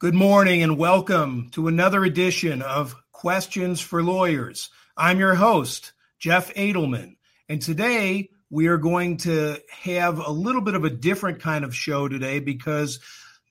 Good morning and welcome to another edition of Questions for Lawyers. I'm your host, Jeff Adelman, and today we are going to have a little bit of a different kind of show today because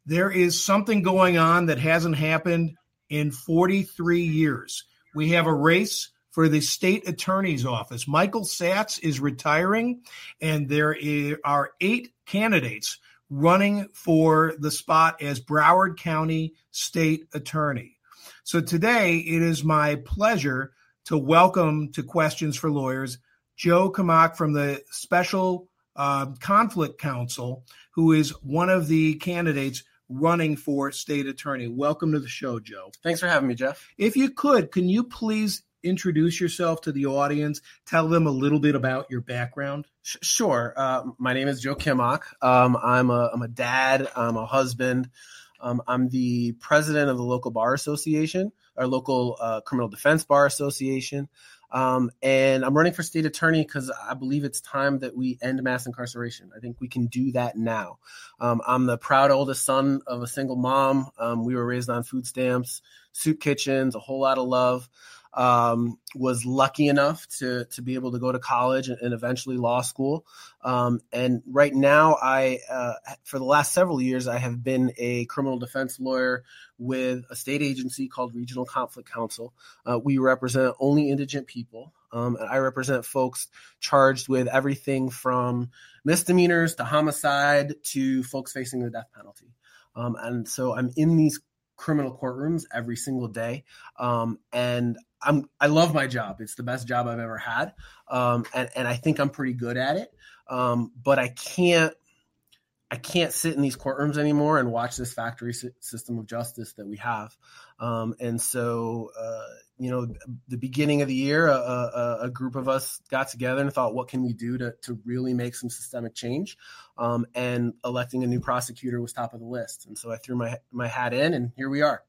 there is something going on that hasn't happened in 43 years. We have a race for the state attorney's office. Michael Satz is retiring, and there are eight candidates running for the spot as Broward County State Attorney. So today it is my pleasure to welcome to Questions for Lawyers Joe Kimok from the Special uh, Conflict Counsel, who is one of the candidates running for state attorney. Welcome to the show, Joe. Thanks for having me, Jeff. If you could, can you please introduce yourself to the audience? Tell them a little bit about your background. Sure. Uh, my name is Joe Kimok. Um, I'm, a, I'm a dad. I'm a husband. Um, I'm the president of the local bar association, our local uh, criminal defense bar association. Um, and I'm running for state attorney because I believe it's time that we end mass incarceration. I think we can do that now. Um, I'm the proud oldest son of a single mom. Um, we were raised on food stamps, soup kitchens, a whole lot of love um, was lucky enough to to be able to go to college and, and eventually law school. Um, and right now, I uh, for the last several years, I have been a criminal defense lawyer with a state agency called Regional Conflict Counsel. Uh, we represent only indigent people. Um, and I represent folks charged with everything from misdemeanors to homicide to folks facing the death penalty. Um, and so I'm in these criminal courtrooms every single day. Um, and I'm I love my job. It's the best job I've ever had, um, and and I think I'm pretty good at it. Um, but I can't I can't sit in these courtrooms anymore and watch this factory system of justice that we have. Um, and so, uh, you know, the beginning of the year, a, a, a, group of us got together and thought, what can we do to, to really make some systemic change? Um, and electing a new prosecutor was top of the list. And so I threw my, my hat in, and here we are.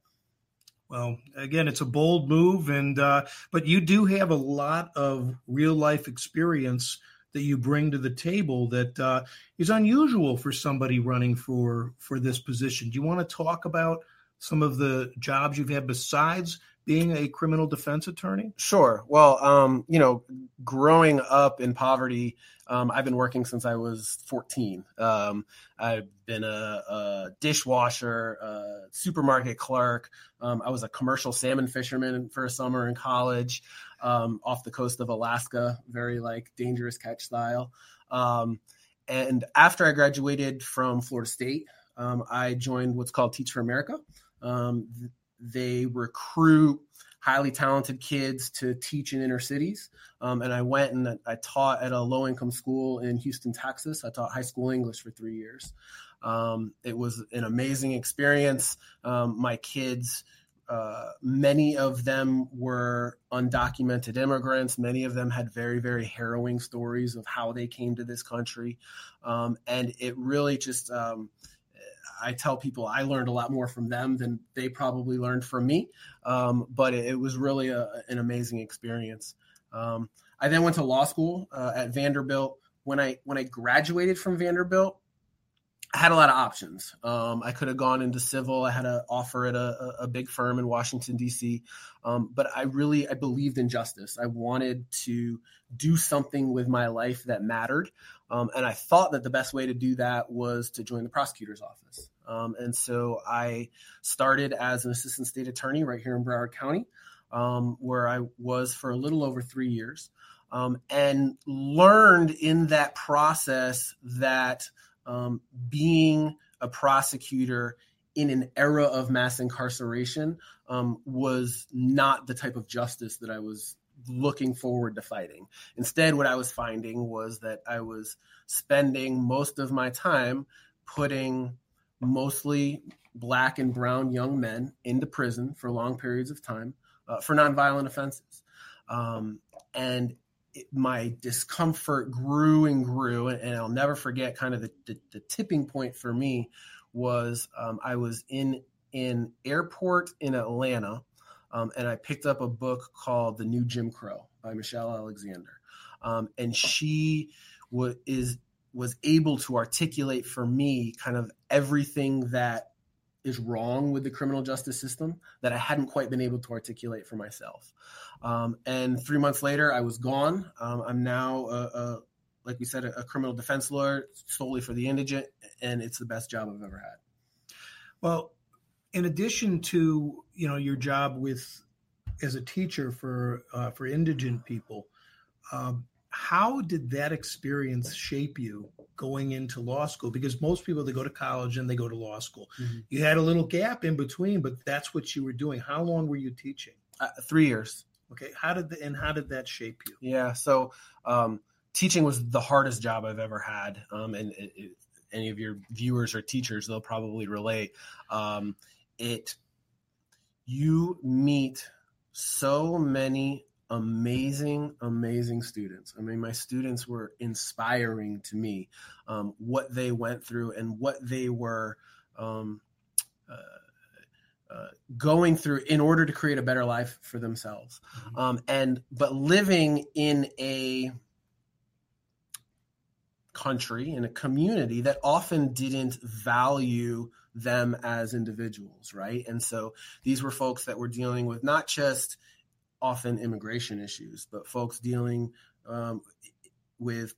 Well, again, it's a bold move, and uh, but you do have a lot of real life experience that you bring to the table that uh, is unusual for somebody running for for this position. Do you want to talk about some of the jobs you've had besides being a criminal defense attorney? Sure. Well, um, you know, growing up in poverty, um, I've been working since I was 14. Um, I've been a, a dishwasher, a supermarket clerk. Um, I was a commercial salmon fisherman for a summer in college um, off the coast of Alaska, very like dangerous catch style. Um, and after I graduated from Florida State, I joined what's called Teach for America. Um, they recruit highly talented kids to teach in inner cities. Um, and I went and I taught at a low income school in Houston, Texas. I taught high school English for three years. Um, it was an amazing experience. Um, my kids, uh, many of them were undocumented immigrants. Many of them had very, very harrowing stories of how they came to this country. Um, and it really just, um, I tell people I learned a lot more from them than they probably learned from me. Um, but it, it, was really a, an amazing experience. Um, I then went to law school uh, at Vanderbilt. When I when I graduated from Vanderbilt, I had a lot of options. Um, I could have gone into civil. I had an offer at a, a big firm in Washington D.C., um, but I really I believed in justice. I wanted to do something with my life that mattered, um, and I thought that the best way to do that was to join the prosecutor's office. Um, and so I started as an assistant state attorney right here in Broward County, um, where I was for a little over three years, um, and learned in that process that um, being a prosecutor in an era of mass incarceration um, was not the type of justice that I was looking forward to fighting. Instead, what I was finding was that I was spending most of my time putting mostly black and brown young men into prison for long periods of time uh, for nonviolent offenses. Um, and my discomfort grew and grew. And, I'll never forget kind of the, the, the tipping point for me was um, I was in in airport in Atlanta, um, and I picked up a book called The New Jim Crow by Michelle Alexander, um, and she is was able to articulate for me kind of everything that is wrong with the criminal justice system that I hadn't quite been able to articulate for myself. Um, and three months later, I was gone. Um, I'm now, a, a, like we said, a, a, criminal defense lawyer solely for the indigent, and it's the best job I've ever had. Well, in addition to you know your job with as a teacher for uh, for indigent people, um, how did that experience shape you going into law school? Because most people they go to college and they go to law school. Mm-hmm. You had a little gap in between, but that's what you were doing. How long were you teaching? Uh, three years. Okay. How did the, and how did that shape you? Yeah. So um, teaching was the hardest job I've ever had, um, and it, it, any of your viewers or teachers, they'll probably relate. Um, it you meet so many amazing, amazing students. I mean, my students were inspiring to me. Um, what they went through and what they were um, uh, uh, going through in order to create a better life for themselves. Mm-hmm. Um, and but living in a country in a community that often didn't value them as individuals, right? And so these were folks that were dealing with not just often immigration issues, but folks dealing um, with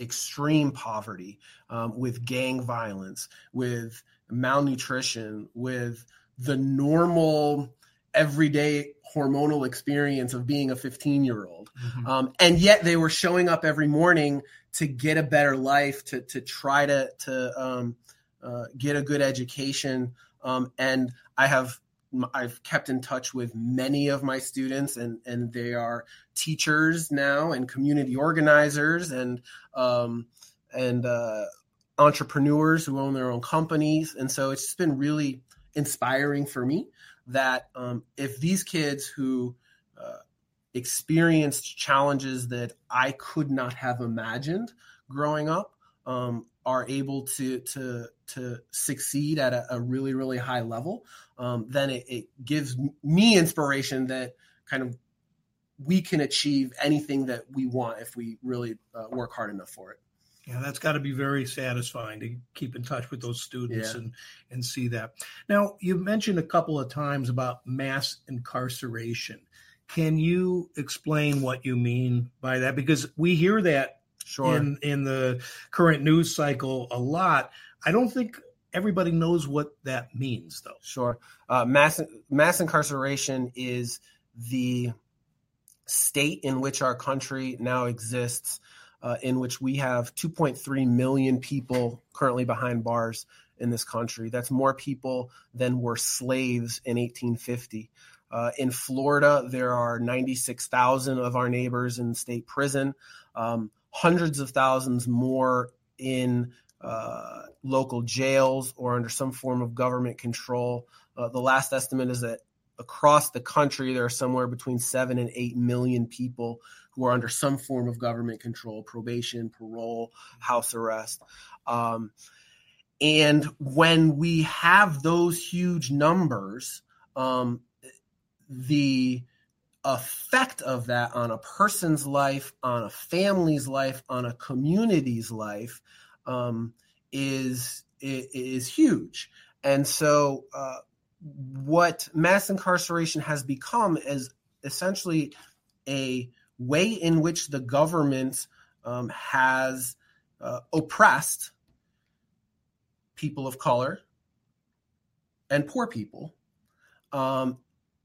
extreme poverty, um, with gang violence, with malnutrition, with the normal everyday hormonal experience of being a 15 year old. Mm-hmm. Um, and yet they were showing up every morning to get a better life, to, to try to, to um, uh, get a good education. Um, and I have I've kept in touch with many of my students, and and they are teachers now, and community organizers, and um, and uh, entrepreneurs who own their own companies, and so it's been really inspiring for me that um, if these kids who uh, experienced challenges that I could not have imagined growing up um, are able to to to succeed at a, a really really high level, um, then it, it, gives me inspiration that kind of we can achieve anything that we want if we really uh, work hard enough for it. Yeah, that's got to be very satisfying to keep in touch with those students yeah. and and see that. Now, you've mentioned a couple of times about mass incarceration. Can you explain what you mean by that? Because we hear that sure. in in the current news cycle a lot. I don't think everybody knows what that means, though. Sure. Uh, mass mass incarceration is the state in which our country now exists, uh, in which we have 2.3 million people currently behind bars in this country. That's more people than were slaves in 1850. Uh, in Florida, there are 96,000 of our neighbors in state prison. Um, hundreds of thousands more in uh, local jails or under some form of government control. Uh, the last estimate is that across the country, there are somewhere between seven and eight million people who are under some form of government control, probation, parole, house arrest. Um, and when we have those huge numbers, um, the effect of that on a person's life, on a family's life, on a community's life um, is is huge. And so, uh, what mass incarceration has become is essentially a way in which the government um, has uh, oppressed people of color and poor people um,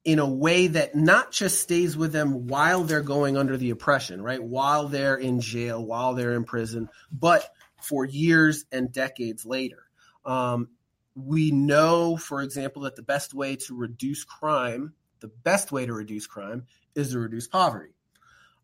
in a way that not just stays with them while they're going under the oppression, right? While they're in jail, while they're in prison, but for years and decades later. Um, we know, for example, that the best way to reduce crime, the best way to reduce crime is to reduce poverty.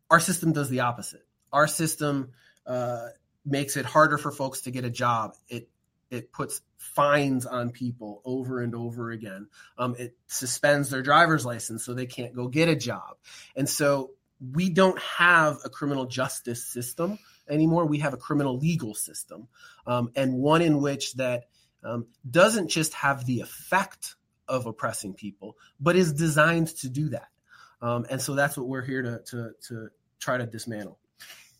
Our system does the opposite. Our system uh, makes it harder for folks to get a job. It it puts fines on people over and over again. Um, it suspends their driver's license so they can't go get a job. And so we don't have a criminal justice system anymore. We have a criminal legal system, um, and one in which that um, doesn't just have the effect of oppressing people, but is designed to do that. Um, and so that's what we're here to, to, to try to dismantle.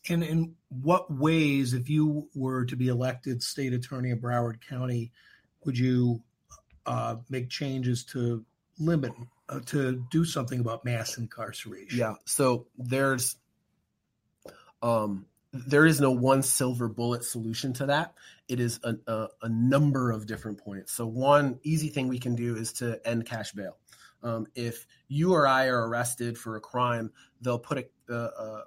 And in what ways, if you were to be elected state attorney of Broward County, would you uh, make changes to limit uh, to do something about mass incarceration? Yeah. So there's um there is no one silver bullet solution to that. It is a, a, a number of different points. So one easy thing we can do is to end cash bail. Um, if you or I are arrested for a crime, they'll put a, a,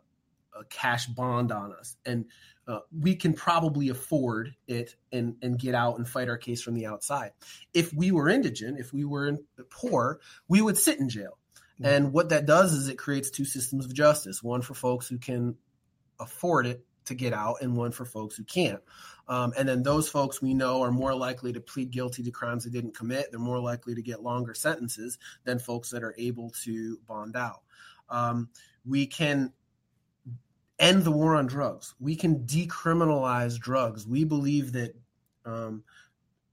a cash bond on us, and uh, we can probably afford it and and get out and fight our case from the outside. If we were indigent, if we were poor, we would sit in jail. Mm-hmm. And what that does is it creates two systems of justice: one for folks who can afford it to get out, and one for folks who can't. Um, and then those folks we know are more likely to plead guilty to crimes they didn't commit. They're more likely to get longer sentences than folks that are able to bond out. Um, we can end the war on drugs. We can decriminalize drugs. We believe that um,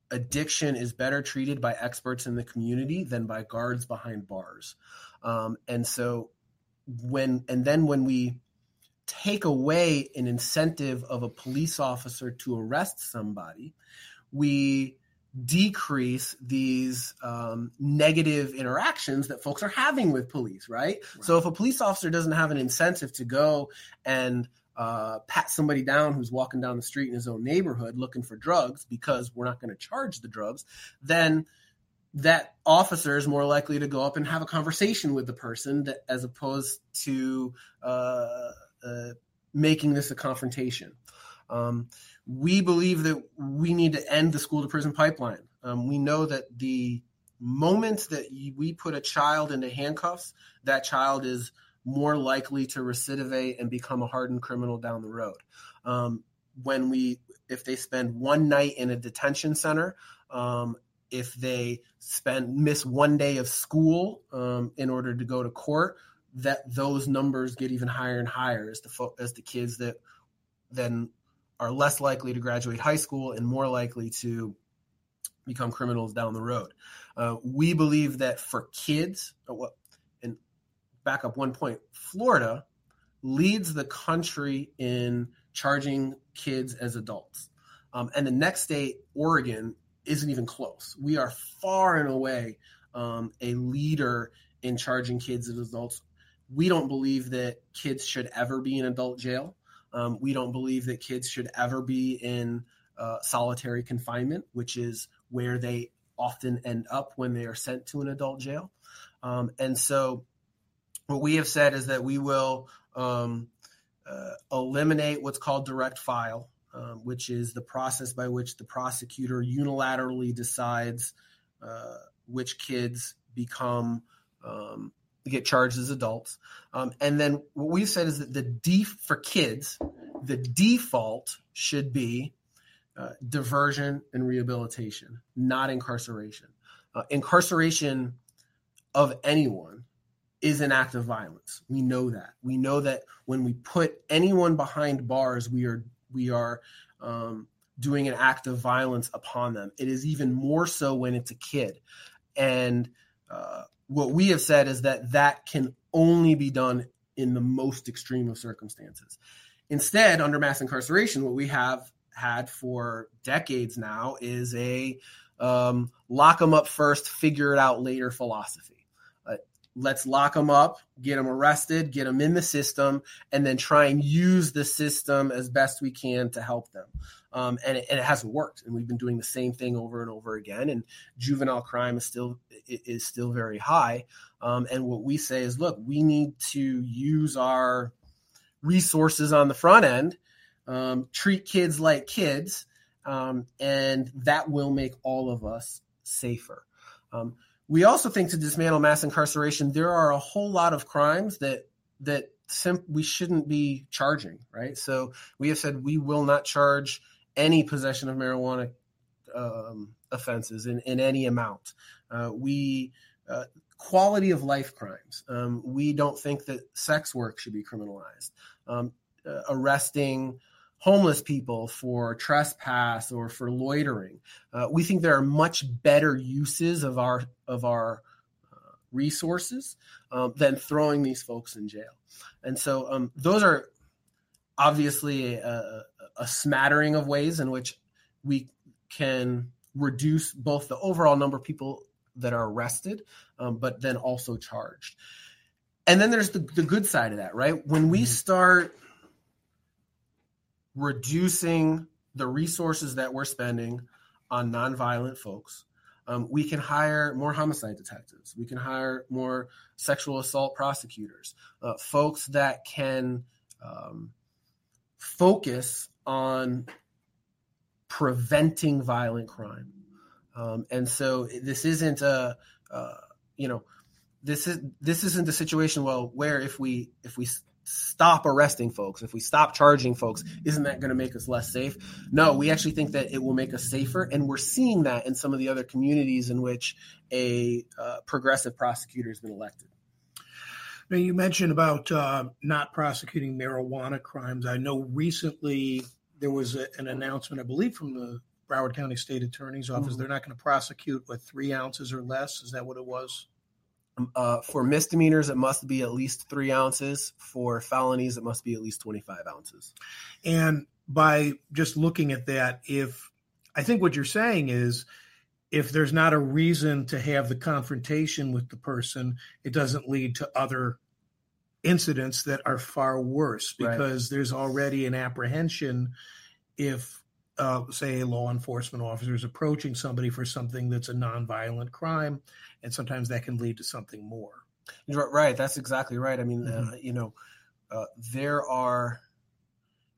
addiction is better treated by experts in the community than by guards behind bars. Um, and so when and then when we take away an incentive of a police officer to arrest somebody, we decrease these um, negative interactions that folks are having with police, right? right? So if a police officer doesn't have an incentive to go and uh, pat somebody down who's walking down the street in his own neighborhood looking for drugs because we're not going to charge the drugs, then that officer is more likely to go up and have a conversation with the person that, as opposed to uh, uh, making this a confrontation. Um, we believe that we need to end the school to prison pipeline. Um, we know that the moment that we put a child into handcuffs, that child is more likely to recidivate and become a hardened criminal down the road. Um, when we, if they spend one night in a detention center, um, if they spend miss one day of school um, in order to go to court, that those numbers get even higher and higher as the fo- as the kids that then are less likely to graduate high school and more likely to become criminals down the road. Uh, we believe that for kids, uh, and back up one point, Florida leads the country in charging kids as adults. Um, and the next state, Oregon, isn't even close. We are far and away um, a leader in charging kids as adults we don't believe that kids should ever be in adult jail. Um, we don't believe that kids should ever be in uh, solitary confinement, which is where they often end up when they are sent to an adult jail. Um, and so, what we have said is that we will um, uh, eliminate what's called direct file, um, which is the process by which the prosecutor unilaterally decides uh, which kids become um, get charged as adults. Um, and then what we've said is that the def for kids, the default should be uh, diversion and rehabilitation, not incarceration. Uh, incarceration of anyone is an act of violence. We know that. We know that when we put anyone behind bars, we are we are um, doing an act of violence upon them. It is even more so when it's a kid, and uh, what we have said is that that can only be done in the most extreme of circumstances. Instead, under mass incarceration, what we have had for decades now is a um, lock them up first, figure it out later philosophy. Let's lock them up, get them arrested, get them in the system, and then try and use the system as best we can to help them um, and, it, and it hasn't worked. And we've been doing the same thing over and over again. And juvenile crime is still is still very high. Um, and what we say is, look, we need to use our resources on the front end, um, treat kids like kids, um, and that will make all of us safer. Um, we also think to dismantle mass incarceration, there are a whole lot of crimes that that sim- we shouldn't be charging, right? So we have said we will not charge any possession of marijuana um, offenses in, in any amount. Uh, we uh, quality of life crimes. Um, we don't think that sex work should be criminalized. Um, uh, arresting homeless people for trespass or for loitering. Uh, we think there are much better uses of our of our uh, resources um, than throwing these folks in jail. And so um, those are obviously a, a, smattering of ways in which we can reduce both the overall number of people that are arrested, um, but then also charged. And then there's the, the good side of that, right? When we mm-hmm. start reducing the resources that we're spending on nonviolent folks, um, we can hire more homicide detectives. We can hire more sexual assault prosecutors, uh, folks that can um, focus on preventing violent crime. Um, and so this isn't a, uh, you know, this is this isn't a situation well where if we if we stop arresting folks, if we stop charging folks, isn't that going to make us less safe? No, we actually think that it will make us safer, and we're seeing that in some of the other communities in which a uh, progressive prosecutor has been elected. Now, you mentioned about uh, not prosecuting marijuana crimes. I know recently there was a, an announcement, I believe, from the Broward County State Attorney's Office. Mm-hmm. They're not going to prosecute with three ounces or less. Is that what it was? Uh, for misdemeanors, it must be at least three ounces. For felonies, it must be at least 25 ounces. And by just looking at that, if I think what you're saying is if there's not a reason to have the confrontation with the person, it doesn't lead to other incidents that are far worse because right. there's already an apprehension if uh, say a law enforcement officer is approaching somebody for something that's a nonviolent crime, and sometimes that can lead to something more. Right, that's exactly right. I mean, uh, mm-hmm. uh, you know, uh, there are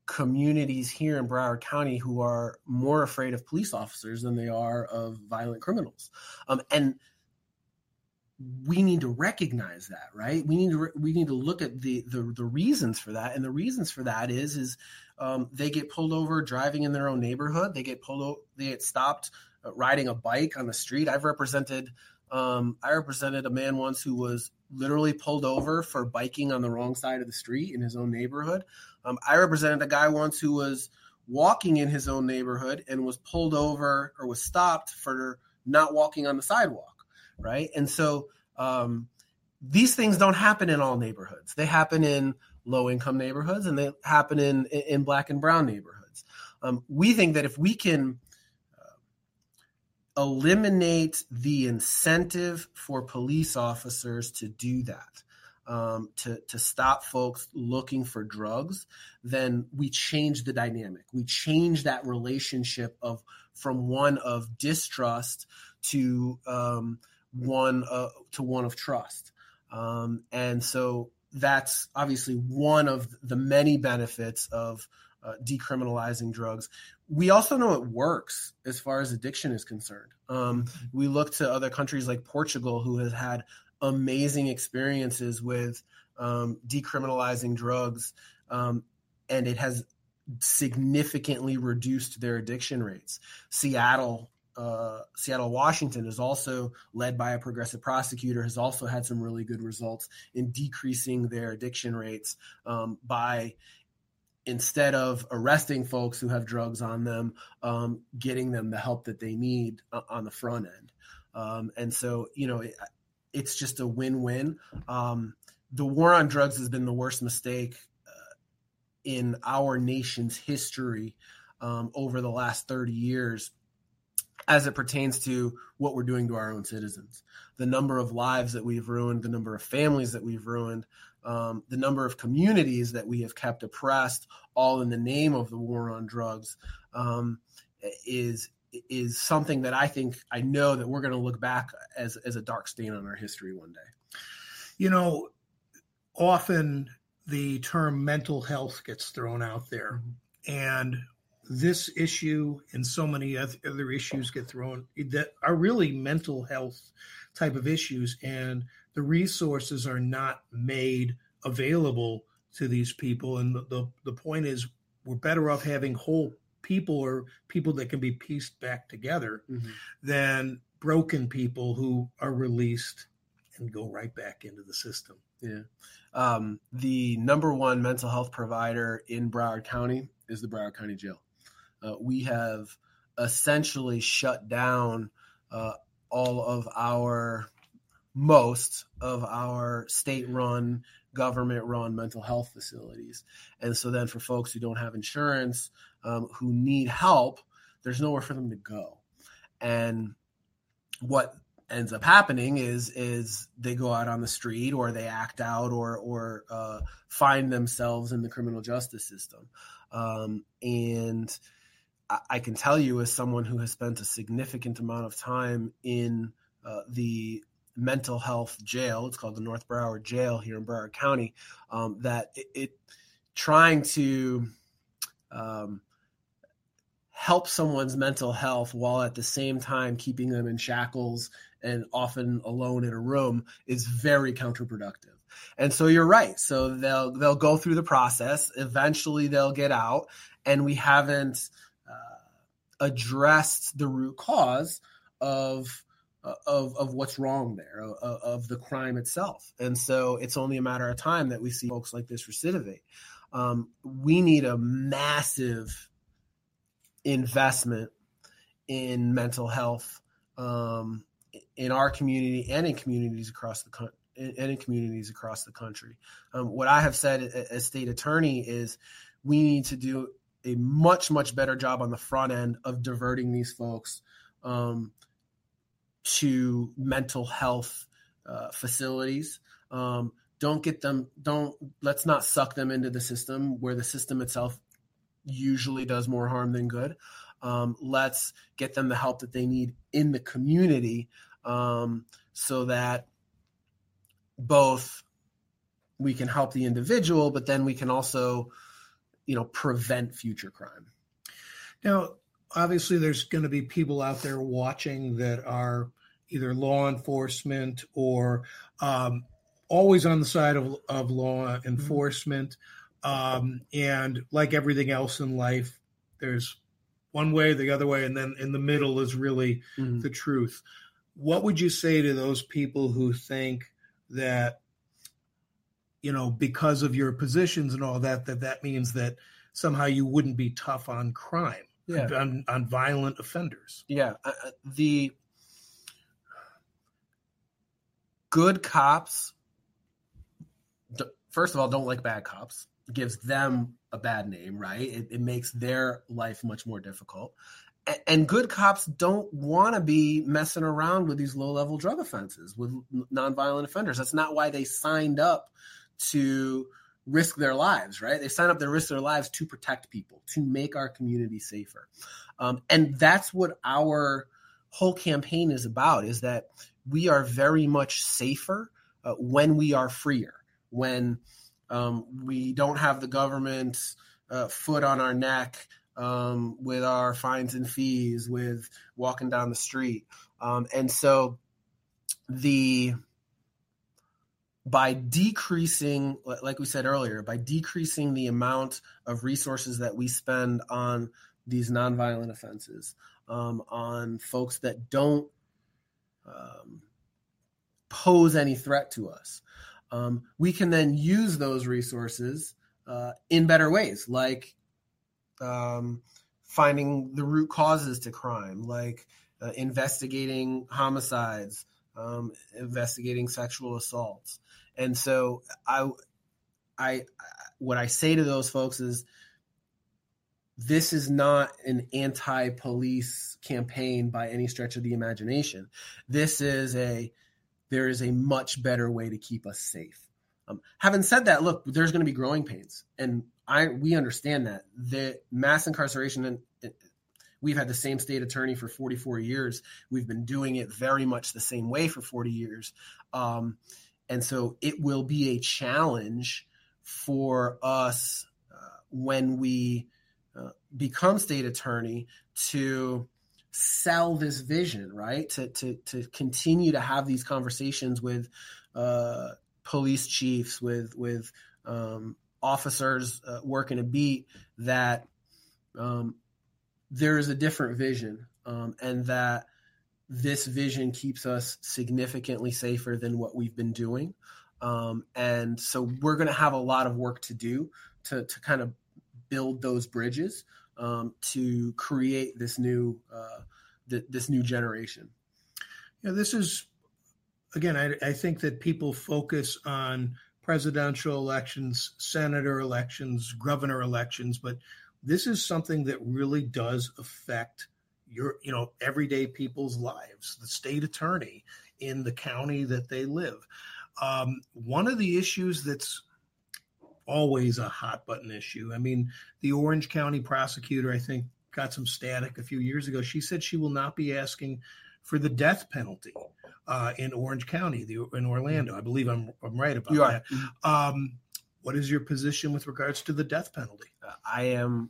communities here in Broward County who are more afraid of police officers than they are of violent criminals, um, and we need to recognize that right? We need to we need to look at the, the the reasons for that. And the reasons for that is is um, they get pulled over driving in their own neighborhood. They get pulled they get stopped uh, riding a bike on the street. I've represented um, i represented a man once who was literally pulled over for biking on the wrong side of the street in his own neighborhood. Um, i represented a guy once who was walking in his own neighborhood and was pulled over or was stopped for not walking on the sidewalk right? And so um, these things don't happen in all neighborhoods. They happen in low income neighborhoods and they happen in in black and brown neighborhoods. Um, we think that if we can uh, eliminate the incentive for police officers to do that, um, to to stop folks looking for drugs, then we change the dynamic. We change that relationship of from one of distrust to um, one uh, to one of trust. Um, and so that's obviously one of the many benefits of uh, decriminalizing drugs. We also know it works as far as addiction is concerned. Um, we look to other countries like Portugal, who has had amazing experiences with um, decriminalizing drugs, um, and it has significantly reduced their addiction rates. Seattle uh, Seattle, Washington is also led by a progressive prosecutor, has also had some really good results in decreasing their addiction rates um, by instead of arresting folks who have drugs on them, um, getting them the help that they need uh, on the front end. Um, and so, you know, it, it's just a win win. Um, the war on drugs has been the worst mistake uh, in our nation's history um, over the last 30 years as it pertains to what we're doing to our own citizens. The number of lives that we've ruined, the number of families that we've ruined, um, the number of communities that we have kept oppressed, all in the name of the war on drugs, um, is is something that I think I know that we're going to look back as as a dark stain on our history one day. You know, often the term mental health gets thrown out there, mm-hmm. and this issue and so many other issues get thrown that are really mental health type of issues and the resources are not made available to these people. And the, the, the point is we're better off having whole people or people that can be pieced back together mm-hmm. than broken people who are released and go right back into the system. Yeah. Um, the number one mental health provider in broward county is the broward county jail uh, we have essentially shut down uh, all of our most of our state run government run mental health facilities. And so then for folks who don't have insurance um, who need help there's nowhere for them to go. And what ends up happening is is they go out on the street or they act out or or uh, find themselves in the criminal justice system. Um, and I, can tell you as someone who has spent a significant amount of time in uh, the mental health jail it's called the north broward jail here in broward county um, that it, it, trying to um, help someone's mental health while at the same time keeping them in shackles and often alone in a room is very counterproductive. And so you're right. So they'll they'll go through the process. Eventually they'll get out, and we haven't addressed the root cause of of of what's wrong there, of, of, the crime itself. And so it's only a matter of time that we see folks like this recidivate. Um, we need a massive investment in mental health um, in our community and in communities across the country and in communities across the country. Um, what I have said as state attorney is we need to do a much much better job on the front end of diverting these folks um, to mental health uh, facilities. Um, don't get them. Don't let's not suck them into the system where the system itself usually does more harm than good. Um, let's get them the help that they need in the community um, so that both we can help the individual, but then we can also, you know, prevent future crime. Now, obviously, there's going to be people out there watching that are either law enforcement or um, always on the side of, of law mm-hmm. enforcement. Um, and like everything else in life, there's one way, the other way, and then in the middle is really mm-hmm. the truth. What would you say to those people who think that, you know, because of your positions and all that, that that means that somehow you wouldn't be tough on crime, yeah. on, on violent offenders? Yeah. Uh, uh the good cops, first of all, don't like bad cops it gives them a bad name, right? It, it makes their life much more difficult. And, and good cops don't want to be messing around with these low level drug offenses, with nonviolent offenders. That's not why they signed up to risk their lives, right? They sign up to risk their lives to protect people, to make our community safer. Um, and that's what our whole campaign is about is that we are very much safer uh, when we are freer, when um, we don't have the government's uh, foot on our neck um, with our fines and fees, with walking down the street. Um, and so the by decreasing, like we said earlier, by decreasing the amount of resources that we spend on these nonviolent offenses, um, on folks that don't um, pose any threat to us, um, we can then use those resources uh, in better ways, like um, finding the root causes to crime, like uh, investigating homicides, um, investigating sexual assaults. And so, I, I, what I say to those folks is, this is not an anti-police campaign by any stretch of the imagination. This is a there is a much better way to keep us safe. Um, having said that, look, there's going to be growing pains, and I we understand that the mass incarceration and we've had the same state attorney for 44 years. We've been doing it very much the same way for 40 years, um, and so it will be a challenge for us uh, when we uh, become state attorney to sell this vision, right? To to to continue to have these conversations with uh, police chiefs, with with um, officers uh, working a beat that um, there is a different vision, um, and that this vision keeps us significantly safer than what we've been doing. Um, and so we're going to have a lot of work to do to to kind of build those bridges um, to create this new uh, th- this new generation. Yeah, this is again. I, I think that people focus on presidential elections, senator elections, governor elections, but this is something that really does affect your you know everyday people's lives, the state attorney in the county that they live. Um, one of the issues that's always a hot button issue. I mean, the Orange County prosecutor, I think, got some static a few years ago. She said she will not be asking for the death penalty uh, in Orange County, the, in Orlando. I believe I'm, I'm right about You that. Um, what is your position with regards to the death penalty? I am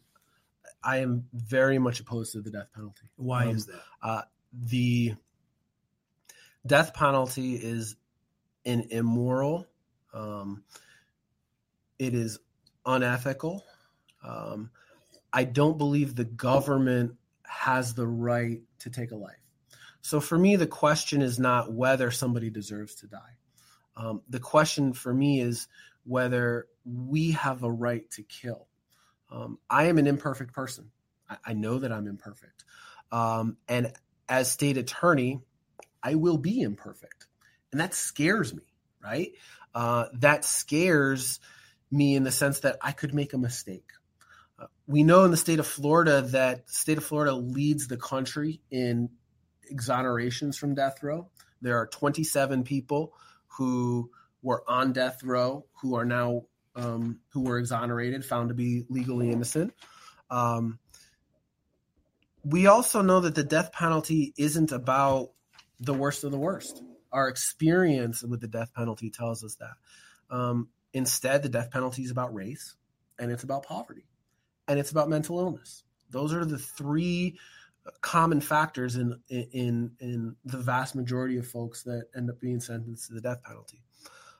I am very much opposed to the death penalty. Why Um, is that? the death penalty is an immoral. Um, it is unethical. Um, I don't believe the government has the right to take a life. So for me, the question is not whether somebody deserves to die. Um, the question for me is whether we have a right to kill. Um, I am an imperfect person. I, I know that I'm imperfect. Um, and as state attorney, I will be imperfect. And that scares me, right? Uh, that scares me in the sense that I could make a mistake. Uh, we know in the state of Florida that state of Florida leads the country in exonerations from death row. There are 27 people who were on death row who are now um, who were exonerated, found to be legally innocent. Um, we also know that the death penalty isn't about the worst of the worst. Our experience with the death penalty tells us that. Um, instead, the death penalty is about race and it's about poverty and it's about mental illness. Those are the three common factors in in in the vast majority of folks that end up being sentenced to the death penalty.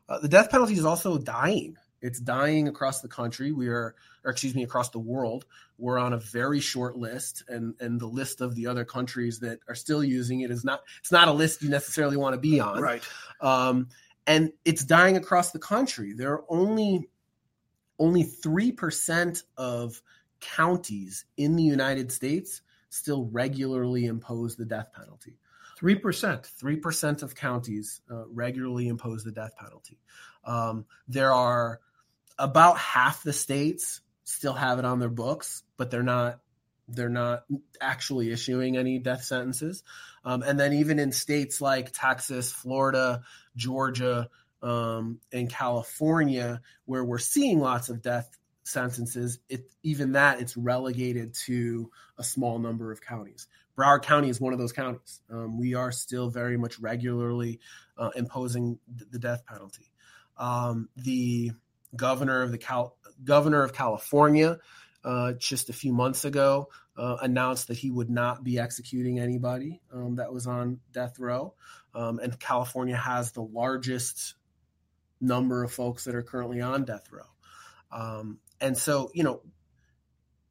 Uh, the death penalty is also dying. It's dying across the country. We are, or excuse me, across the world. We're on a very short list, and and the list of the other countries that are still using it is not. It's not a list you necessarily want to be on. Right. Um, and it's dying across the country. There are only only three percent of counties in the United States still regularly impose the death penalty. Three percent. Three percent of counties uh, regularly impose the death penalty. Um, there are about half the states still have it on their books, but they're not they're not actually issuing any death sentences. Um, and then even in states like Texas, Florida, Georgia, um, and California, where we're seeing lots of death sentences, it even that it's relegated to a small number of counties. Broward County is one of those counties. Um, we are still very much regularly uh, imposing the death penalty. Um, the governor of the Cal- governor of California uh, just a few months ago uh, announced that he would not be executing anybody um, that was on death row, um, and California has the largest number of folks that are currently on death row. Um, and so, you know,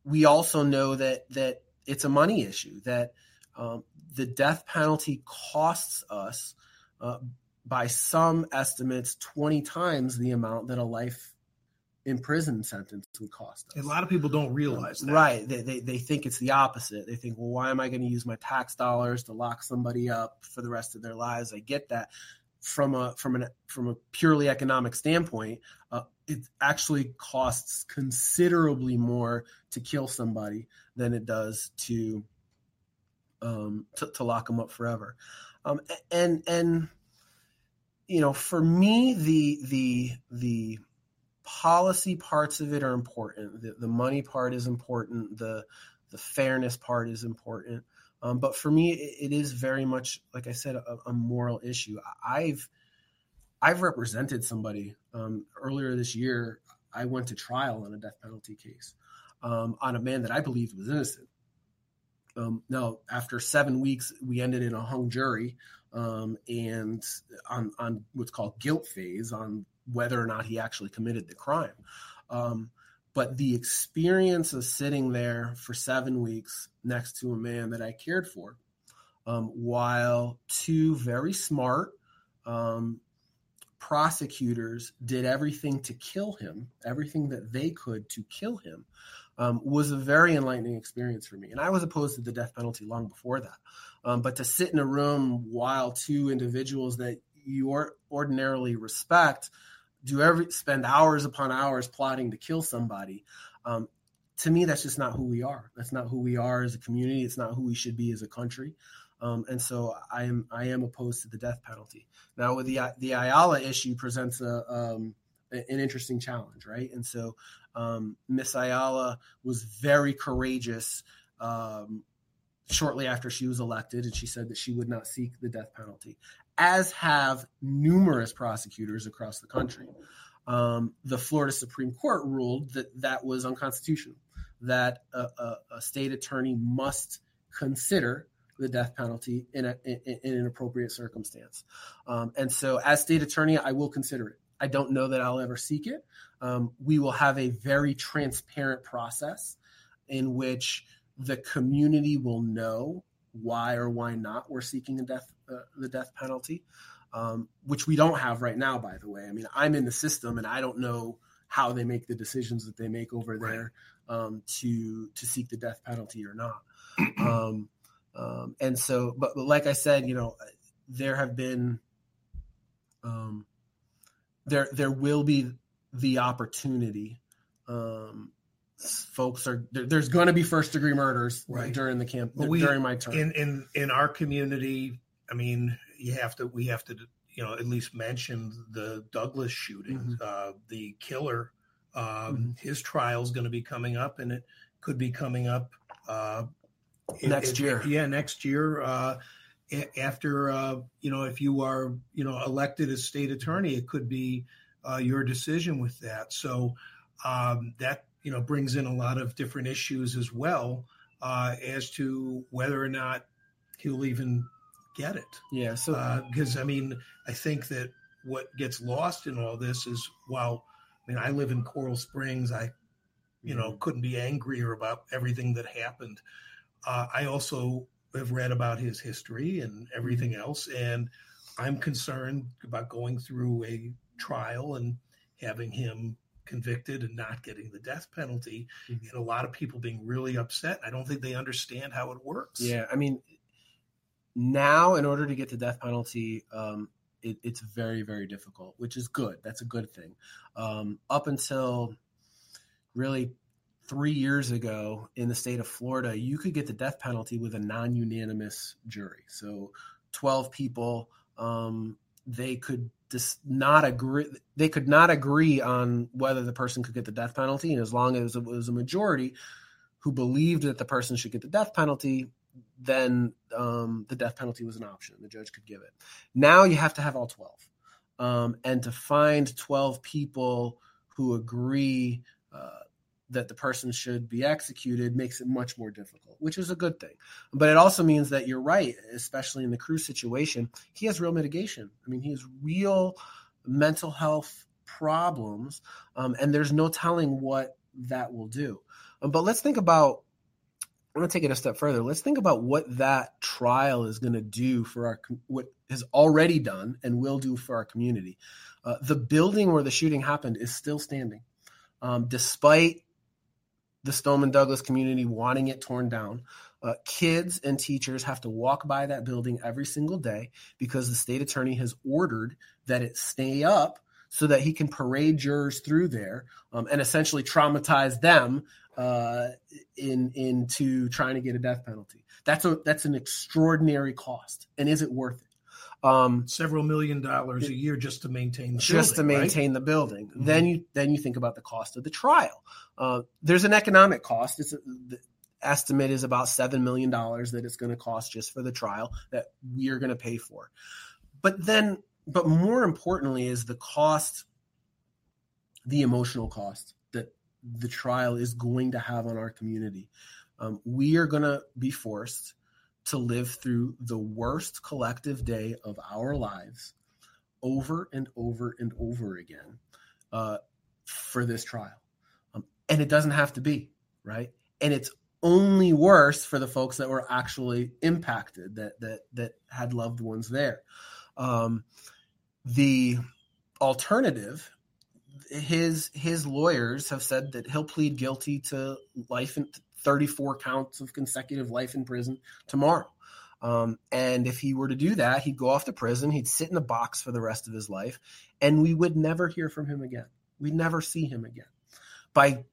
we also know that that it's a money issue that um, the death penalty costs us uh, by some estimates 20 times the amount that a life in prison sentence would cost us. A lot of people don't realize that. Right. They, they, they think it's the opposite. They think, well, why am I going to use my tax dollars to lock somebody up for the rest of their lives? I get that. From a from an from a purely economic standpoint, uh, it actually costs considerably more to kill somebody than it does to um, to, to lock them up forever. Um, and and you know, for me, the the the policy parts of it are important. The, the money part is important. The the fairness part is important. Um, but for me, it, it is very much, like I said, a, a moral issue. I've I've represented somebody um, earlier this year. I went to trial on a death penalty case um, on a man that I believed was innocent. Um, no, after seven weeks, we ended in a hung jury, um, and on on what's called guilt phase on whether or not he actually committed the crime. Um, but the experience of sitting there for seven weeks next to a man that I cared for, um, while two very smart um, prosecutors did everything to kill him, everything that they could to kill him, um, was a very enlightening experience for me. And I was opposed to the death penalty long before that. Um, but to sit in a room while two individuals that you or ordinarily respect do every spend hours upon hours plotting to kill somebody. Um, to me, that's just not who we are. That's not who we are as a community. It's not who we should be as a country. Um, and so I am I am opposed to the death penalty. Now, with the the Ayala issue presents a um, an interesting challenge, right? And so um, Miss Ayala was very courageous um, shortly after she was elected, and she said that she would not seek the death penalty, as have numerous prosecutors across the country. Um, the Florida Supreme Court ruled that that was unconstitutional, that a, a, a state attorney must consider the death penalty in, a, in, in an appropriate circumstance. Um, and so, as state attorney, I will consider it. I don't know that I'll ever seek it. Um, we will have a very transparent process in which the community will know why or why not we're seeking the death the death penalty, um, which we don't have right now. By the way, I mean I'm in the system and I don't know how they make the decisions that they make over there um, to to seek the death penalty or not. Um, um, and so, but, but, like I said, you know, there have been, um, there there will be the opportunity. Um, folks are there, there's going to be first degree murders right. during the camp we, during my term. In in in our community, I mean, you have to we have to you know at least mention the Douglas shooting. Mm-hmm. Uh, the killer, um, mm-hmm. his trial is going to be coming up, and it could be coming up uh, next year. Yeah, next year. Uh, after uh, you know, if you are you know elected as state attorney, it could be uh, your decision with that. So um, that you know brings in a lot of different issues as well uh, as to whether or not he'll even get it. Yeah. So because uh, I mean, I think that what gets lost in all this is while I mean I live in Coral Springs, I you know mm-hmm. couldn't be angrier about everything that happened. Uh, I also have read about his history and everything else, and I'm concerned about going through a trial and having him convicted and not getting the death penalty, mm-hmm. and a lot of people being really upset. I don't think they understand how it works. Yeah, I mean, now in order to get the death penalty, um, it, it's very very difficult, which is good. That's a good thing. Um, up until really three years ago in the state of Florida, you could get the death penalty with a non unanimous jury. So 12 people, um, they could just not agree. They could not agree on whether the person could get the death penalty. And as long as it was a majority who believed that the person should get the death penalty, then um, the death penalty was an option. The judge could give it. Now you have to have all 12. Um, and to find 12 people who agree uh, that the person should be executed makes it much more difficult, which is a good thing. But it also means that you're right, especially in the Cruz situation. He has real mitigation. I mean, he has real mental health problems, um, and there's no telling what that will do. Um, but let's think about. I'm going to take it a step further. Let's think about what that trial is going to do for our what has already done and will do for our community. Uh, the building where the shooting happened is still standing, um, despite the Stoneman Douglas community wanting it torn down. Uh, kids and teachers have to walk by that building every single day because the state attorney has ordered that it stay up so that he can parade jurors through there um, and essentially traumatize them uh, in into trying to get a death penalty. That's a that's an extraordinary cost, and is it worth it? um, several million dollars a year just to maintain the just building, to maintain right? the building. Mm-hmm. Then you then you think about the cost of the trial. Uh, there's an economic cost. It's a, the estimate is about seven million dollars that it's going to cost just for the trial that we are going to pay for. But then, but more importantly, is the cost, the emotional cost that the trial is going to have on our community. Um, we are going to be forced to live through the worst collective day of our lives over and over and over again uh, for this trial. Um, and it doesn't have to be, right? And it's only worse for the folks that were actually impacted, that that that had loved ones there. Um, the alternative, his his lawyers have said that he'll plead guilty to life in, 34 counts of consecutive life in prison tomorrow. Um, and if he were to do that, he'd go off to prison, he'd sit in a box for the rest of his life, and we would never hear from him again. We'd never see him again. By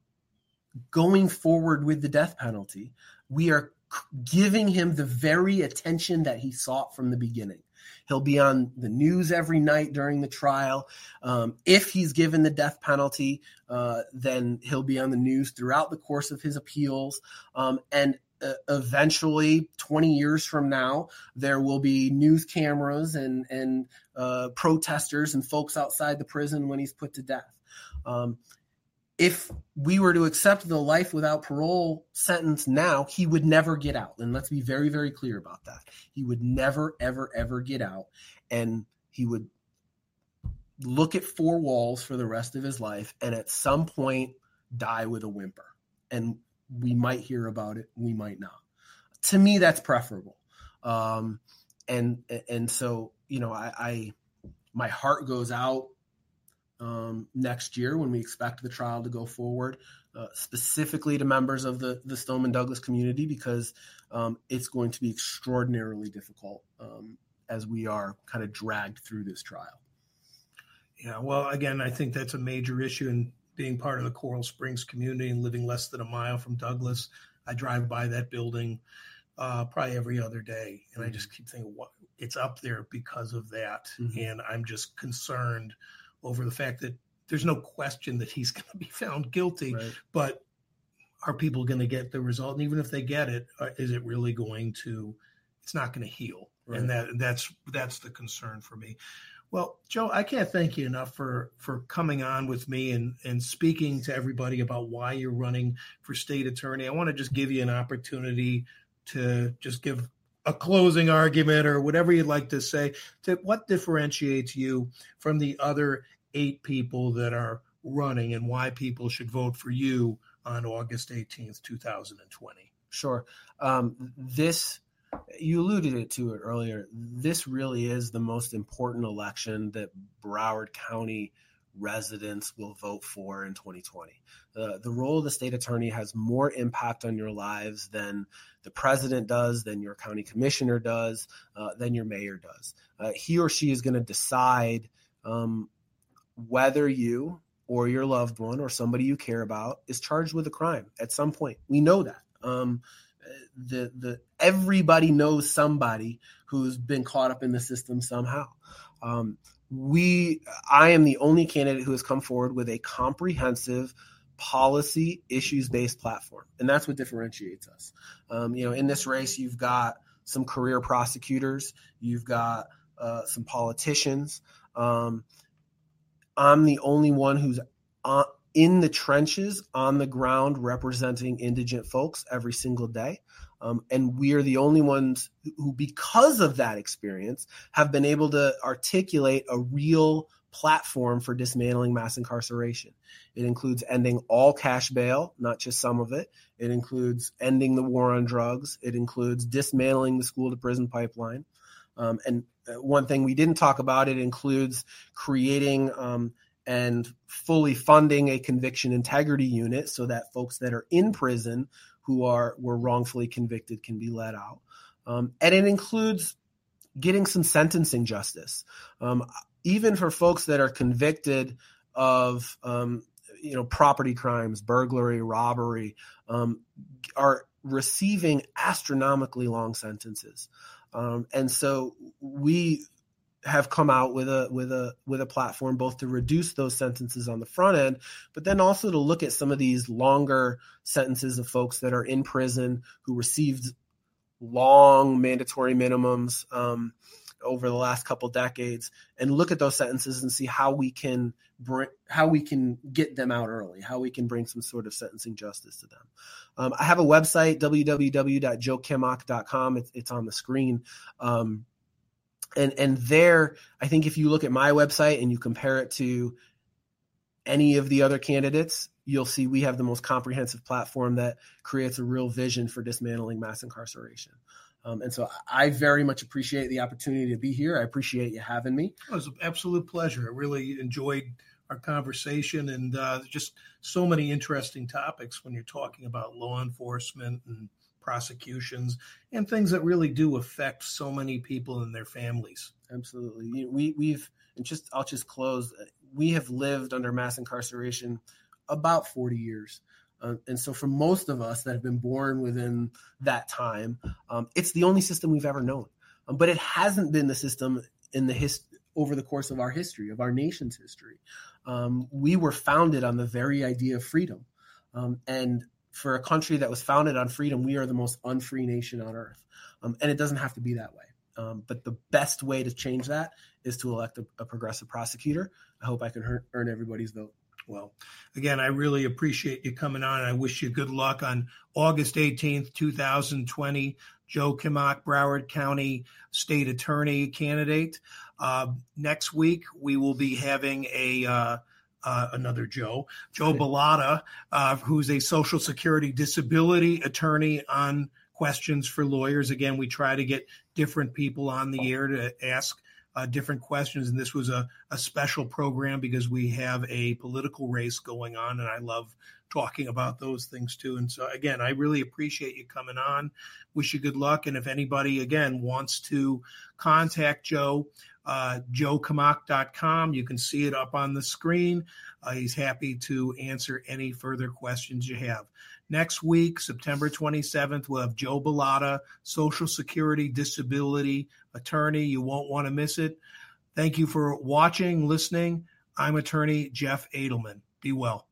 going forward with the death penalty, we are giving him the very attention that he sought from the beginning. He'll be on the news every night during the trial. Um, if he's given the death penalty, uh, then he'll be on the news throughout the course of his appeals. Um, and uh, eventually, 20 years from now, there will be news cameras and, and uh, protesters and folks outside the prison when he's put to death. Um, if we were to accept the life without parole sentence now, he would never get out. And let's be very, very clear about that. He would never, ever, ever get out. And he would look at four walls for the rest of his life and at some point die with a whimper. And we might hear about it, we might not. To me, that's preferable. Um, and and so, you know, I, I my heart goes out um, next year when we expect the trial to go forward, uh, specifically to members of the, the Stoneman Douglas community, because um, it's going to be extraordinarily difficult um, as we are kind of dragged through this trial. Yeah, well, again, I think that's a major issue in being part of the Coral Springs community and living less than a mile from Douglas. I drive by that building uh, probably every other day, and mm-hmm. I just keep thinking, what it's up there because of that, mm-hmm. and I'm just concerned over the fact that there's no question that he's going to be found guilty, right. but are people going to get the result? And even if they get it, uh, it really going to? It's not going to heal, right. and that that's that's the concern for me. Well, Joe, I can't thank you enough for for coming on with me and and speaking to everybody about why you're running for state attorney. I want to just give you an opportunity to just give a closing argument or whatever you'd like to say to what differentiates you from the other eight people that are running and why people should vote for you on August 18th, 2020. Sure. Um, this, you alluded to it earlier. This really is the most important election that Broward County residents will vote for in 2020. Uh, the role of the state attorney has more impact on your lives than the president does, than your county commissioner does, uh, than your mayor does. Uh, he or she is going to decide um, whether you or your loved one or somebody you care about is charged with a crime at some point. We know that. Um, the the everybody knows somebody who's been caught up in the system somehow. Um, we I am the only candidate who has come forward with a comprehensive policy issues based platform, and that's what differentiates us. Um, you know, in this race, you've got some career prosecutors, you've got uh, some politicians. Um, I'm the only one who's on, in the trenches on the ground representing indigent folks every single day. Um, and we are the only ones who, because of that experience, have been able to articulate a real platform for dismantling mass incarceration. It includes ending all cash bail, not just some of it. It includes ending the war on drugs. It includes dismantling the school to prison pipeline. Um, and uh, one thing we didn't talk about, it includes creating um, and fully funding a conviction integrity unit so that folks that are in prison who are were wrongfully convicted can be let out. Um, and it includes getting some sentencing justice, um, even for folks that are convicted of um, you know property crimes, burglary, robbery, um, are receiving astronomically long sentences. Um, and so we have come out with a with a with a platform both to reduce those sentences on the front end but then also to look at some of these longer sentences of folks that are in prison who received long mandatory minimums um, over the last couple decades and look at those sentences and see how we can bring how we can get them out early how we can bring some sort of sentencing justice to them. Um, i have a website www.joekimok.com it's, it's on the screen. Um, and and there i think if you look at my website and you compare it to any of the other candidates you'll see we have the most comprehensive platform that creates a real vision for dismantling mass incarceration. Um, and so i very much appreciate the opportunity to be here. I appreciate you having me. It was an absolute pleasure. I really enjoyed our conversation and uh, just so many interesting topics when you're talking about law enforcement and prosecutions and things that really do affect so many people and their families. Absolutely. We we've and just I'll just close. We have lived under mass incarceration about 40 years. Uh, and so, for most of us that have been born within that time, um, it's the only system we've ever known. Um, but it hasn't been the system in the his over the course of our history, of our nation's history. Um, we were founded on the very idea of freedom, um, and for a country that was founded on freedom, we are the most unfree nation on earth. Um, and it doesn't have to be that way. Um, but the best way to change that is to elect a, a progressive prosecutor. I hope I can earn everybody's vote. Well, again, I really appreciate you coming on. I wish you good luck on August 18th, 2020. Joe Kimok, Broward County State Attorney candidate. Uh, next week, we will be having a uh, uh, another Joe, Joe Bellata, uh, who's a Social Security disability attorney on questions for lawyers. Again, we try to get different people on the air to ask uh, different questions, and this was a, a special program because we have a political race going on, and I love talking about those things too. And so, again, I really appreciate you coming on. Wish you good luck. And if anybody, again, wants to contact Joe, uh, joekimok.com. You can see it up on the screen. Uh, he's happy to answer any further questions you have. Next week, September 27th, we'll have Joe Bellata, Social Security Disability Attorney. You won't want to miss it. Thank you for watching, listening. I'm attorney Jeff Adelman. Be well.